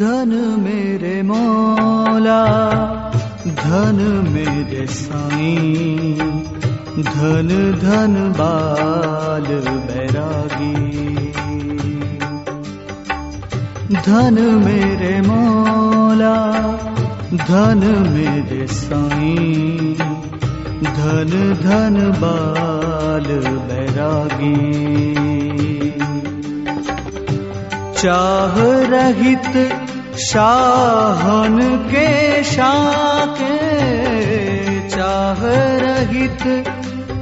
धन मेरे मौला धन मेरे साईं धन धन बाल बैरागी। धन मेरे मौला धन मेरे साईं धन धन बाल बैरागी चाह रहित शाहन के शाके चाह रहित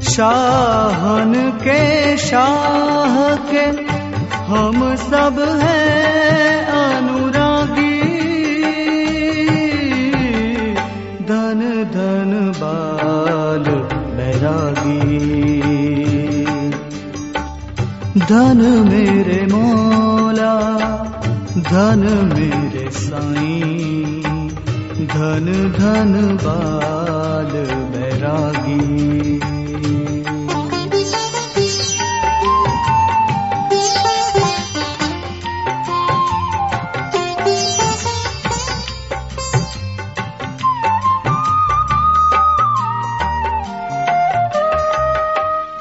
शाहन के शाह के हम सब हैं अनुरागी। धन धन बाल बैरागी। धन मौला धन मेरे साईं धन धन बाल बैरागी।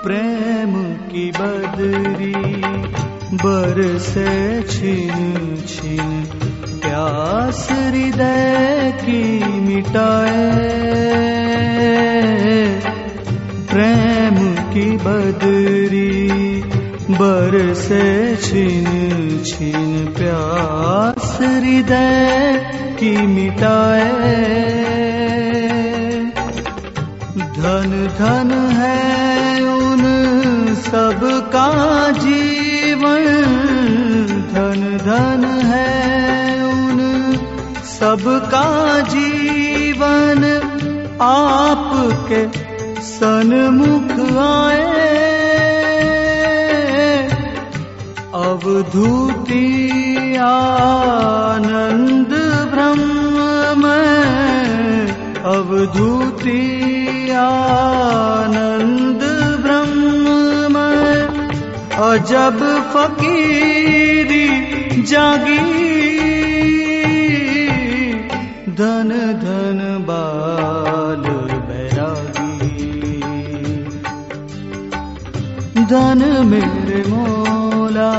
प्रेम की बदरी बरसे छिन छिन, प्यास हृदय की मिटाए। प्रेम की बदरी बरसे छिन छिन, प्यास हृदय की मिटाए। धन धन है उन सब का जीवन धन धन है उन सब का जीवन। आपके सन्मुख आए। अवधूति आनंद ब्रह्म में। अवधूति आनंद अजब फकीरी जागी, धन धन बाल बैरागी। धन मेरे मोला,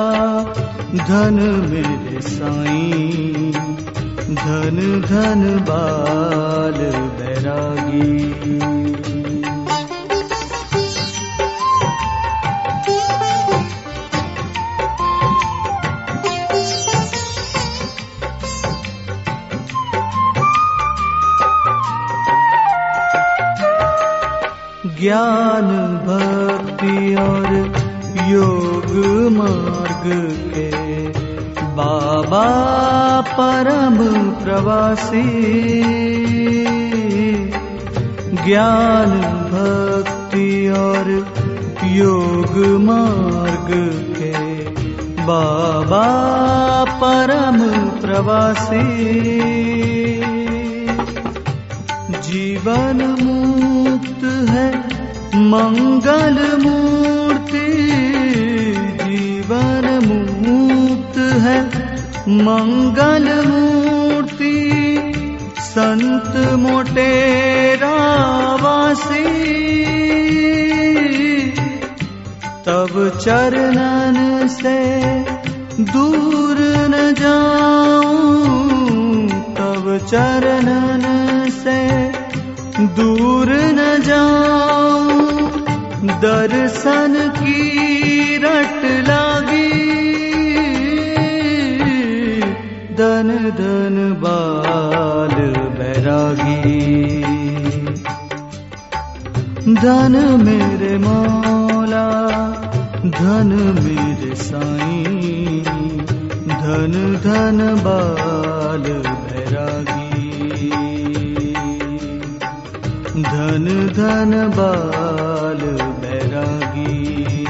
धन मेरे साईं, धन धन बाल बैरागी। ज्ञान भक्ति और योग मार्ग के बाबा परम प्रवासी। ज्ञान भक्ति और योग मार्ग के बाबा परम प्रवासी। जीवन मुक्त है, मंगल मूर्ति, जीवन मुक्त है। मंगल मूर्ति, संत मोटेरा वासी। तब चरणन से दूर न जाऊँ, तब चरणन से दूर जाऊं दर्शन की रट लागी। धन धन बाल बैरागी। धन मेरे मौला धन मेरे साईं। धन धन बाल बैरागी धन धन बाल बैरागी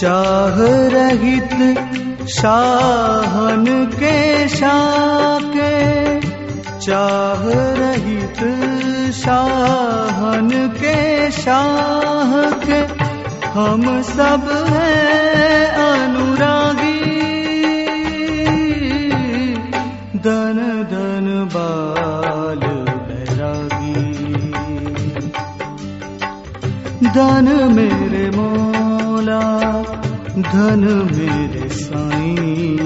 चाह रहित शाहन के शाके, चाह रहित शाहन के शाह के हम सब हैं अनुरागी। धन धन बाल मेरे मोला धन मेरे साईं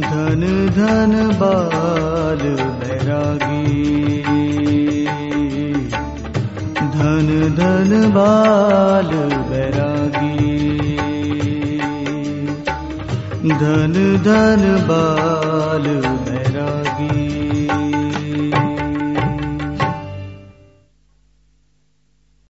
धन धन बाल बैरागी। धन धन बाल बैरागी। धन धन बाल बैरागी